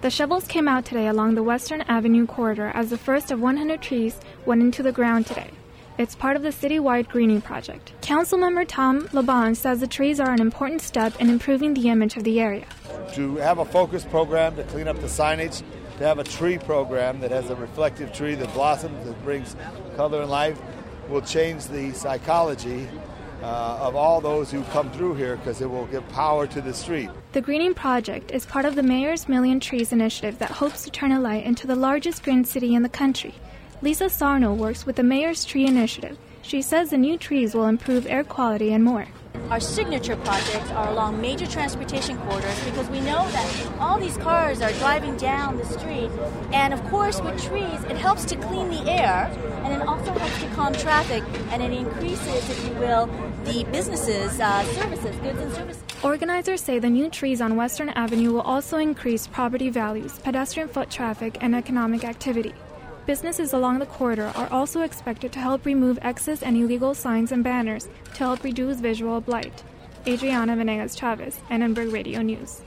The shovels came out today along the Western Avenue corridor as the first of 100 trees went into the ground today. It's part of the citywide greening project. Councilmember Tom LaBonge says the trees are an important step in improving the image of the area. To have a focus program to clean up the signage, to have a tree program that has a reflective tree that blossoms, that brings color and life, will change the psychology uh, of all those who come through here because it will give power to the street. The Greening Project is part of the Mayor's Million Trees initiative that hopes to turn LA into the largest green city in the country. Lisa Sarno works with the Mayor's Tree Initiative. She says the new trees will improve air quality and more. Our signature projects are along major transportation corridors because we know that all these cars are driving down the street. And of course, with trees, it helps to clean the air and it also helps to calm traffic and it increases, if you will, the businesses' uh, services, goods and services. Organizers say the new trees on Western Avenue will also increase property values, pedestrian foot traffic, and economic activity. Businesses along the corridor are also expected to help remove excess and illegal signs and banners to help reduce visual blight. Adriana Venegas Chavez, Annenberg Radio News.